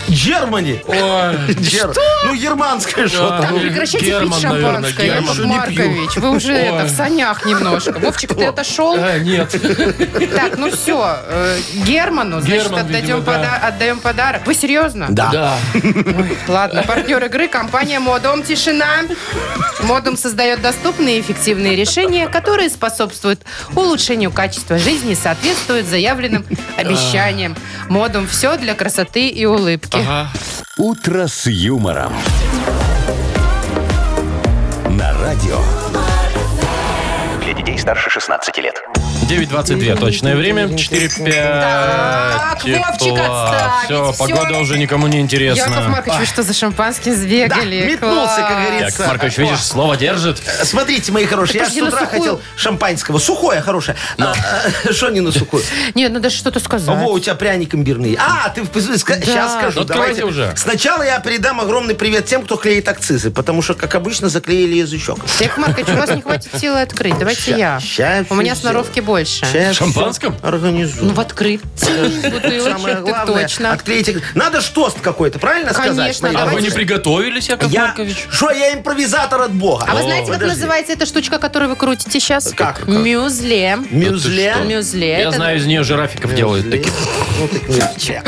Германи. Гер- Ну, германское что-то. Так, ну, прекращайте Герман, пить наверное, шампанское, Герман. Яков Что Маркович. Вы уже это, в санях немножко. Вовчик, ты отошел? а, нет. Так, ну все. Герману, значит, Герман, отдадим видимо, да. пода- отдаем подарок. Вы серьезно? Да. Ладно, партнер игры компания Модом Тишина. Модум создает доступные и эффективные решения, которые способствуют улучшению качества жизни и соответствуют заявленным обещаниям. Модум все для красоты и улыбки. Ага. «Утро с юмором». На радио. Для детей старше 16 лет. 9.22 точное время. 4.5 Так, Вовчик, отставить, Все, всё. погода уже никому не Яков интересна. Маркович, вы что, за шампанским Да, сбегали? метнулся, как говорится. Яков Маркович, видишь, слово держит. Смотрите, мои хорошие, я с подожди, на утра сухую. хотел шампанского. Сухое, хорошее. А, а, Что не на сухую? Нет, надо что-то сказать. Во, у тебя пряник имбирный. А, ты сейчас скажу. Ну, открывайте давайте. уже. Сначала я передам огромный привет тем, кто клеит акцизы, потому что, как обычно, заклеили язычок. Яков Маркович, у вас не хватит силы открыть. Давайте Ща- я. ща У меня всё сноровки больше. Сейчас шампанском? всё Организую. Ну, в открыть Самое бутылочек, главное, точно. отклейте. Надо ж тост какой-то, правильно сказать? Конечно, мои А вы не приготовились, Яков Я, Маркович? что, я импровизатор от Бога. А вы знаете, как называется эта штучка, которую вы крутите сейчас? Как? Как? Мюзле. Мюзле? Мюзле. Я Это- знаю, из нее жирафиков делают таких. Ну, так.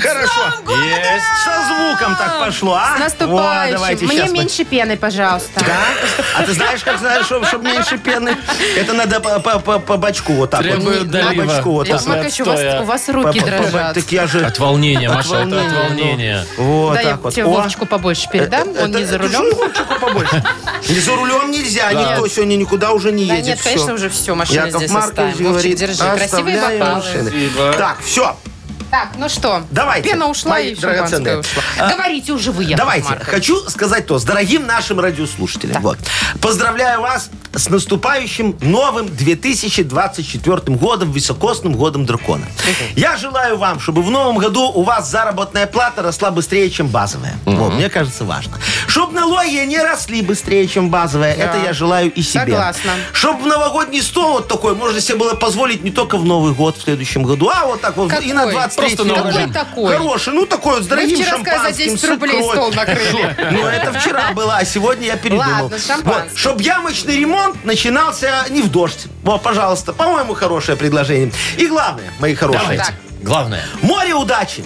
Хорошо. Есть. Со звуком так пошло, а? С Во, наступающим. давайте Мне мы- меньше пены, пожалуйста. Да? А ты знаешь, как знаешь, чтобы меньше пены? Это надо по, по, по, по бочку вот так вот. долива. По бочку вот так. Яков Маркович, у вас, отстоя. у вас По- руки по- по- дрожат. Так я же... От волнения, Маша, это от волнения, волнения. Вот Да, я так вот. тебе О. Вовчику побольше передам, Это- он не это- за это рулем. что, Вовчику побольше? Не за рулем нельзя, никто сегодня никуда уже не Да едет. нет, всё. конечно, уже все, машина Яков здесь Маркович оставим. говорит, Вовчик, держи. Красивые оставляем бокалы. машины. Спасибо. Так, все, так, ну что? Давайте. Пена ушла мои и драгоценные. ушла. А, Говорите уже вы, Давайте. Маркович. Хочу сказать то. С дорогим нашим радиослушателям. Так. Вот. Поздравляю вас с наступающим новым 2024 годом, высокосным годом дракона. Я желаю вам, чтобы в новом году у вас заработная плата росла быстрее, чем базовая. Угу. Вот, мне кажется, важно. Чтоб налоги не росли быстрее, чем базовая. Да. Это я желаю и себе. Согласна. Чтоб новогодний стол вот такой можно себе было позволить не только в Новый год в следующем году, а вот так вот Какой? и на 20 Просто Новый Какой год. такой? Хороший, ну такой вот с дорогим вчера сказали, за шампанским, 10 с рублей икрой. стол накрыли. Ну, это вчера было, а сегодня я передумал. Ладно, шампанское. Вот, чтоб ямочный ремонт начинался не в дождь. Вот, пожалуйста, по-моему, хорошее предложение. И главное, мои хорошие, Давайте. Главное. море удачи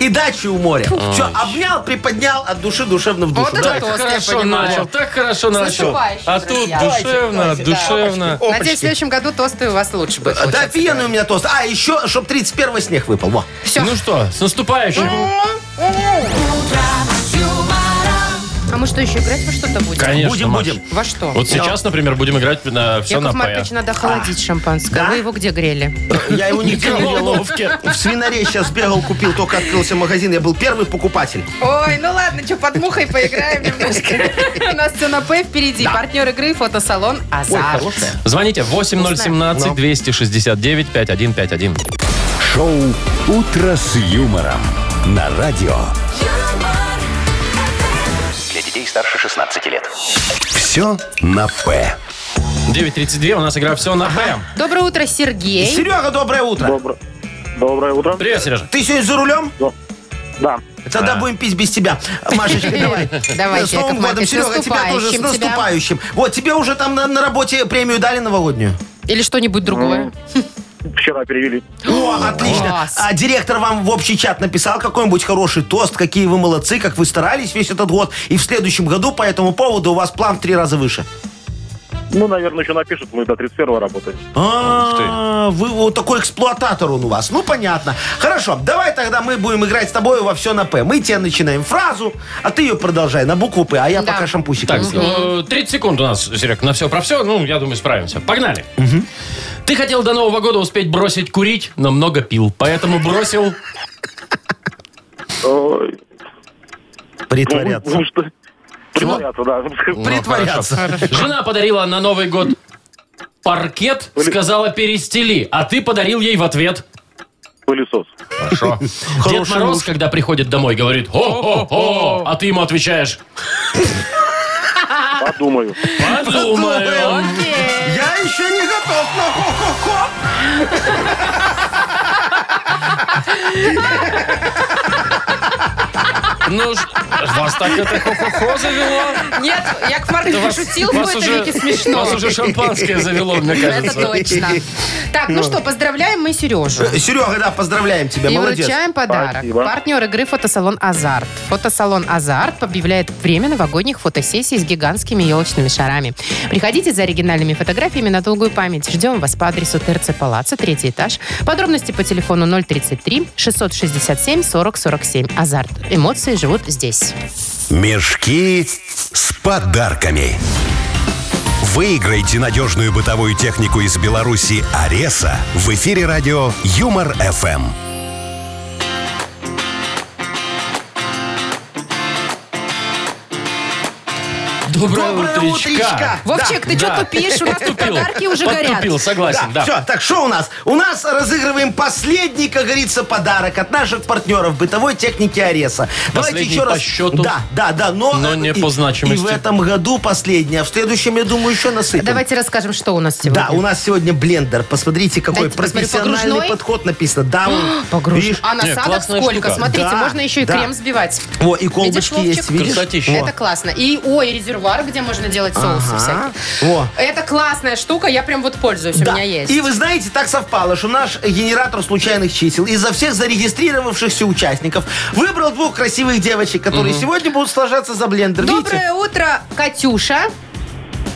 и дачи у моря. Все, обнял, приподнял от души душевно в душу. Вот это Давайте. тост, я Хорошо понимаю. начал, так хорошо начал. наступающим, А тут друзья. душевно, Давайте, давайте, душевно. Надеюсь, в следующем году тосты у вас лучше будут. Да, офигенный у меня тост. А, еще, чтоб 31 снег выпал. Во. Все. Ну что, с наступающим. Мы что, еще играть во что-то будем? Конечно, Будем, Маш. будем. Во что? Вот сейчас, например, будем играть на все Яков на П. Маркович, надо охладить шампанское. Да? Вы его где грели? Я его не делал. В свинаре сейчас бегал, купил, только открылся магазин. Я был первый покупатель. Ой, ну ладно, что, под мухой поиграем немножко. У нас все на П впереди. Партнер игры фотосалон «Азарт». Звоните 8017-269-5151. Шоу «Утро с юмором» на радио. Детей старше 16 лет. Все на «П». 9.32, у нас игра «Все на П». Доброе утро, Сергей. Серега, доброе утро. Доброе, доброе утро. Привет, Сережа. Ты сегодня за рулем? Да. Тогда будем пить без тебя. Машечка, давай. Давайте, С Новым годом, Серега, тебя тоже с наступающим. Вот, тебе уже там на, на работе премию дали новогоднюю? Или что-нибудь другое. Вчера перевели. О, отлично. Класс. А директор вам в общий чат написал какой-нибудь хороший тост, какие вы молодцы, как вы старались весь этот год, и в следующем году по этому поводу у вас план в три раза выше. Ну, наверное, еще напишут, мы до 31 работаем. А, вы вот такой эксплуататор он у вас. Ну, понятно. Хорошо, давай тогда мы будем играть с тобой во все на П. Мы тебе начинаем фразу, а ты ее продолжай на букву П, а я Да. пока шампусик Так, сделаю. э, 30 секунд у нас, Серег, на все про все. Ну, я думаю, справимся. Погнали. Ты хотел до Нового года успеть бросить курить, но много пил. Поэтому бросил... Ой, Притворяться. ну, что- Притворяться, да. Ну, Притворяться. Жена подарила на Новый год паркет, сказала перестели, а ты подарил ей в ответ... Пылесос. Хорошо. Дед Мороз, когда приходит домой, говорит «Хо-хо-хо», а ты ему отвечаешь Подумаю. «Подумаю». Я еще не готов на хо-хо-хо. Ну, вас так это хо-хо-хо завело? Нет, Яков Маркович Вас- пошутил в вас уже- веке смешно. Вас уже шампанское завело, мне Это кажется. точно. Так, ну что, поздравляем мы Сережу. Серега, да, поздравляем тебя, И молодец. вручаем подарок. Спасибо. Партнер игры фотосалон «Азарт». Фотосалон «Азарт» объявляет время новогодних фотосессий с гигантскими елочными шарами. Приходите за оригинальными фотографиями на долгую память. Ждем вас по адресу ТРЦ Палаца, третий этаж. Подробности по телефону 033 667 40 47. «Азарт». Эмоции живут здесь. Мешки с подарками. Выиграйте надежную бытовую технику из Беларуси «Ареса» в эфире радио «Юмор-ФМ». Доброе, Доброе утречка. утречка. Вовчик, ты что тупишь? У нас тут подарки уже горят. Подтупил, согласен, да. Все, так, что у нас? У нас разыгрываем последний, как говорится, подарок от наших партнеров бытовой техники Ареса. Последний по счету? Да, да, да. Но, Но не и- по значимости. И в этом году последний, а в следующем, я думаю, еще насыпем. Давайте расскажем, что у нас сегодня. Да, у нас сегодня блендер. Посмотрите, какой Дайте посмотрю, профессиональный погружной? подход написано. Да, он, Погружен. видишь? А Не, насадок классная сколько? штука. Смотрите, Да, можно еще и да. крем взбивать. О, и колбочки Вовчик? есть, видишь? Красотища. Это классно. И, ой, резервуар, где можно делать соусы Ага. всякие. Во. Это классная штука, я прям вот пользуюсь, у Да. меня есть. И вы знаете, так совпало, что наш генератор случайных чисел изо всех зарегистрировавшихся участников выбрал двух красивых девочек, которые сегодня будут сложаться за блендер. Видите? Доброе утро, Катюша.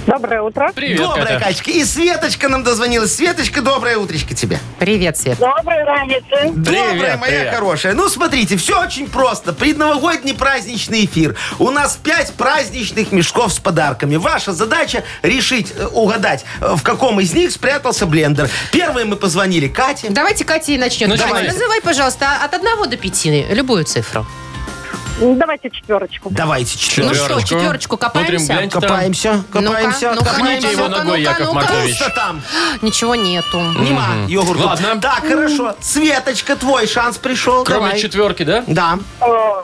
Доброе утро. Привет, Добрая, Катя. Катечка. И Светочка нам дозвонилась. Светочка, доброе утречко тебе. Привет, Свет. Доброй раницы. Добрая, моя привет. хорошая. Ну, смотрите, все очень просто. Предновогодний праздничный эфир. У нас пять праздничных мешков с подарками. Ваша задача решить, э, угадать, э, в каком из них спрятался блендер. Первые мы позвонили Кате. Давайте Катя и начнет. Начинайте. Катя, называй, пожалуйста, от 1 до 5 любую цифру. Давайте четверочку. Давайте, четыре. Ну что, четверочку копаемся? Смотрим, гляньте там. Копаемся, копаемся, Ну-ка, ну-ка, копаемся. Его ну-ка, ногой, ну-ка, Яков ну-ка. Маркович. Пусто там. Ничего нету. Нема йогурту. Ладно. Так, хорошо. Светочка, твой шанс пришел. Кроме Давай. четверки, да? Да. О,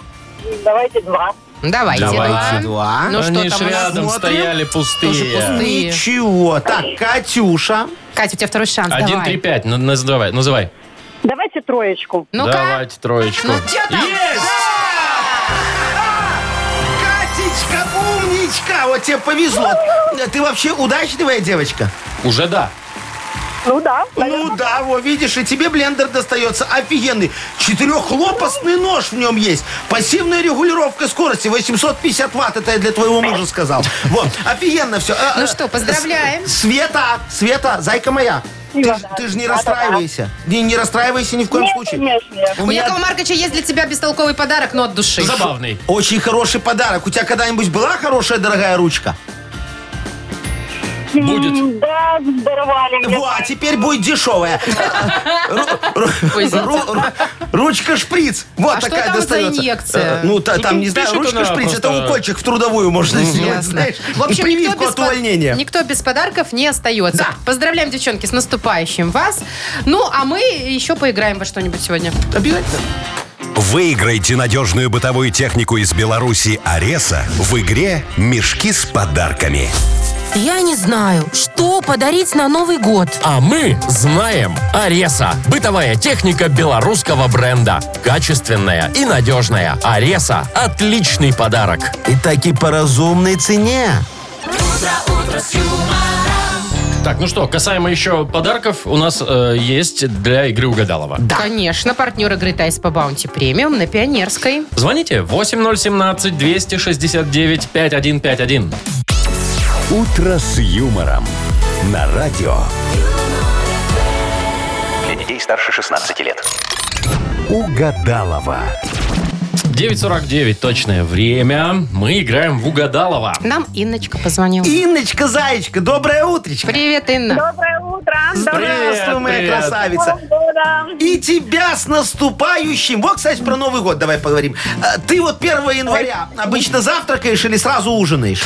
давайте два. Давайте, Давайте два. два. Ну Они что ж там у нас? рядом смотрим. стояли пустые. Тоже пустые. Ничего. Так, Катюша. Катя, у тебя второй шанс, Один, давай. три, пять. Ну, Называй. называй. Давайте троечку. Ну-ка. Давайте троечку. Ну, чё там? Есть! Умничка. Вот тебе повезло. Ты вообще удачливая девочка? Уже да. Ну да, Ну да, вот видишь, и тебе блендер достается офигенный. Четырехлопастный нож в нем есть. Пассивная регулировка скорости 850 ватт. Это я для твоего мужа сказал. Вот, офигенно все. Ну что, поздравляем. Света, Света, зайка моя. Ты, Спасибо, ж- да. ты же не расстраивайся. Не, не расстраивайся ни в коем Нет, случае. нет. У У меня Якова Марковича есть для тебя бестолковый подарок, но от души. Забавный. очень хороший подарок. У тебя когда-нибудь была хорошая дорогая ручка? Будет. Да, здоровали мне. Во, а теперь будет дешевая. Ру- ру- Ой, ру- ру- Ручка шприц. Вот А что такая там за достается. инъекция? Э, Ну, та- там, не знаю, пишет ручка она шприц. Это просто. укольчик в трудовую можно сделать, Ясно. знаешь. В общем, никто Прививку без, от под- увольнения. никто без подарков не остается. Поздравляем, девчонки, с наступающим вас. Ну, а мы еще поиграем во что-нибудь сегодня. Обязательно. Выиграйте надежную бытовую технику из Беларуси «Ареса» в игре «Мешки с подарками». Я не знаю, что подарить на Новый год. А мы знаем. Ареса. Бытовая техника белорусского бренда. Качественная и надежная. Ареса. Отличный подарок. И таки по разумной цене. Так, ну что, касаемо еще подарков, у нас э, есть для игры Угадалова. Конечно, партнер игры Тайс по Баунти Премиум на Пионерской. Звоните 8017-269-5151. «Утро с юмором» на радио. Для детей старше 16 лет. Угадалова. 9.49 точное время. Мы играем в Угадалова. Нам Инночка позвонила. Инночка, Заячка, доброе утречко. Привет, Инна. Доброе утро. Здравствуй, моя привет. красавица. Годом. И тебя с наступающим. Вот, кстати, про Новый год давай поговорим. А, Ты вот 1 января обычно завтракаешь или сразу ужинаешь?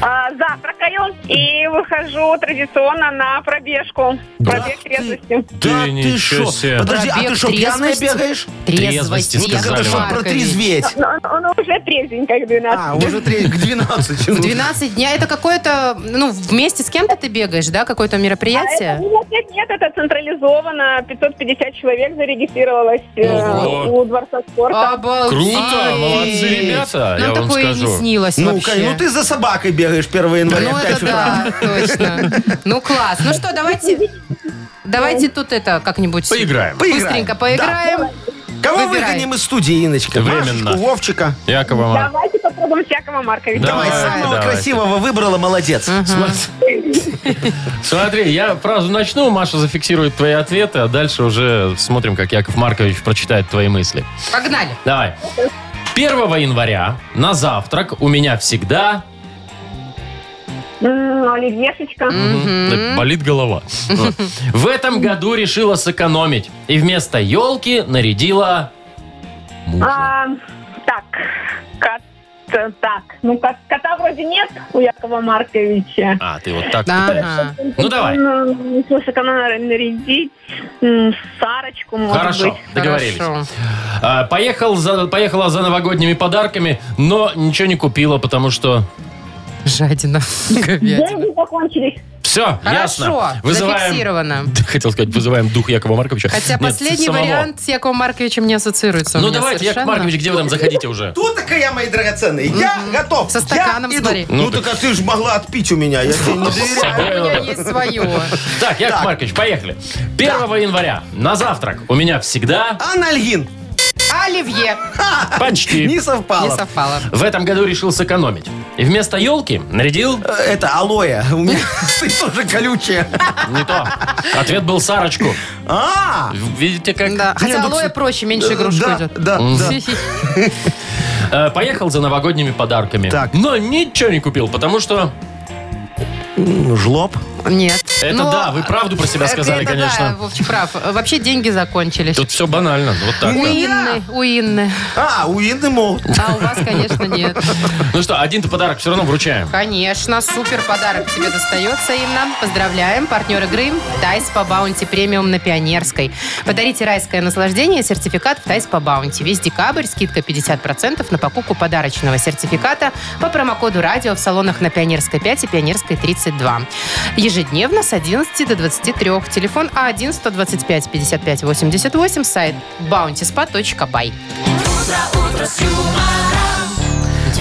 А, Завтракаю и выхожу традиционно на пробежку. Пробег трезвости. Ты Да ничего шо? себе. Подожди, а Пробег ты что, пьяная трезвости? бегаешь? Трезвости Трезвости, сказали Яков вам. Чтобы Маркович. протрезветь. Но он, он уже трезвенько к 12. А, уже три- к 12. В 12 дня это какое-то, ну, вместе с кем-то ты бегаешь, да, какое-то А это- мероприятие? нет, нет, нет, это централизованно. 550 человек зарегистрировалось э, Ого. у Дворца спорта. Обалдеть. Круто, молодцы ребята, я Нам вам такое и не скажу. снилось Ну, вообще. Кай, ну ты за собакой бегаешь 1 января Ну, в 5 это утра. да, точно. Ну, класс. Ну что, давайте... Давайте тут это как-нибудь... Поиграем. Поиграем. Быстренько поиграем. Кого Выбирай. выгоним из студии, Инночка? Временно. Машечку, Вовчика? Якова Марк. Давайте попробуем с Яковом Марковичем. Давай, Давай, самого давайте. красивого выбрала, молодец. Смотри, я фразу начну, Маша зафиксирует твои ответы, а дальше уже смотрим, как Яков Маркович прочитает твои мысли. Погнали. Давай. 1 января на завтрак у меня всегда М, Оливьешечка. Да, болит голова. Вот. В этом году решила сэкономить и вместо елки нарядила мужа. А, так, кот, э, так, ну кот- кота вроде нет у Якова Марковича. А, ты вот так. Ага. Ну давай. Ну, слушай, как надо нарядить м, Сарочку, может Хорошо, быть. договорились. Хорошо. А, Поехал за, поехала за новогодними подарками, но ничего не купила, потому что... Жадина. Говядина. Деньги закончились. Все, ясно. Хорошо, Вызываем... зафиксировано. Хотел сказать, вызываем дух Якова Марковича. Хотя Нет, последний самого. вариант с Яковом Марковичем не ассоциируется Ну давайте, Яков совершенно. Маркович, где вы там заходите уже? Кто такая, мои драгоценные? Я готов. Со стаканом, Я иду. смотри. Ну, Ну, так а ты же могла отпить у меня. Я тебе не доверяю. У меня есть свое. Так, Яков. Маркович, поехали. 1 января на завтрак у меня всегда Анальгин. Оливье. почти. Не совпало. Не совпало. В этом году решил сэкономить. И вместо елки нарядил Э, Это алоэ. У меня ты тоже колючая. не то. Ответ был Сарочку. А! Видите как? Да. Хотя алоэ проще, меньше игрушек Да, идет. да, да. Э, Поехал за новогодними подарками. Так. Но ничего не купил, потому что... Жлоб. Нет. Это Но- да, вы правду про себя Это сказали, да, конечно. Вовчик прав. Вообще деньги закончились. Тут все банально. Вот так. У да. Инны, у Инны. А, у Инны могут. А у вас, конечно, нет. Ну что, один-то подарок все равно вручаем. Конечно, супер подарок тебе достается, Инна. Поздравляем. Партнер игры Thai Spa Bounty Premium на Пионерской. Подарите райское наслаждение сертификат в Thai Spa Bounty. Весь декабрь скидка 50% на покупку подарочного сертификата по промокоду радио в салонах на Пионерской 5 и Пионерской 32. Ежедневно с 11 до 23. Телефон А А1-125-55-88, сайт bountyspa.by.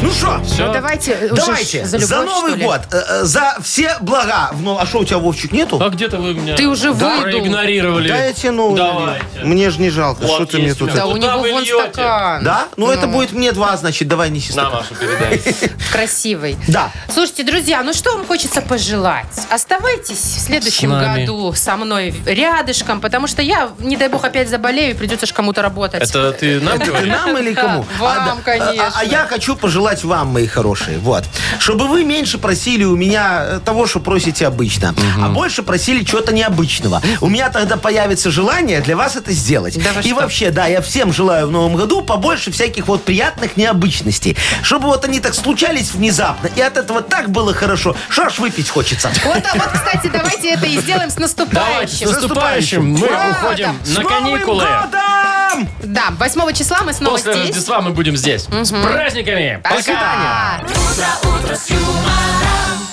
Ну что, Все. Ну, давайте уже давайте. за За, любовь, что Новый ли? год. э, э, За все блага. нов- А что, у тебя, Вовчик, нету? А где-то вы меня Ты уже да, выдул. проигнорировали. Да я тебе новый Давайте. Мне же не жалко. Вот Что ты мне есть тут... меня. Да, у Куда него вы вон льете? стакан. Да? Ну, это будет мне два, значит. Давай неси На, стакан. Передай. Красивый. Да. Слушайте, друзья, ну что вам хочется пожелать? Оставайтесь в следующем С нами. году со мной рядышком, потому что я, не дай бог, опять заболею, и придется ж кому-то работать. Это ты нам говоришь? нам или кому? вам, А, да. конечно. А, а я хочу пожелать вам, мои хорошие, вот, чтобы вы меньше просили у меня э, того, что просите обычно, а больше просили чего-то необычного. У меня тогда появится желание для вас это сделать. Да вы И что? вообще, да, я всем желаю в новом году побольше всяких вот приятных необычностей, чтобы вот они так случались внезапно, и от этого так было хорошо, что аж выпить хочется. Вот, а вот, кстати, давайте это и сделаем с Давайте, с наступающим. наступающим. Мы Ура! уходим С на Новым каникулы. годом! Да, 8 числа мы снова После здесь. Рождества мы будем здесь. С праздниками! До Пока! свидания. Утро, утро с юмором.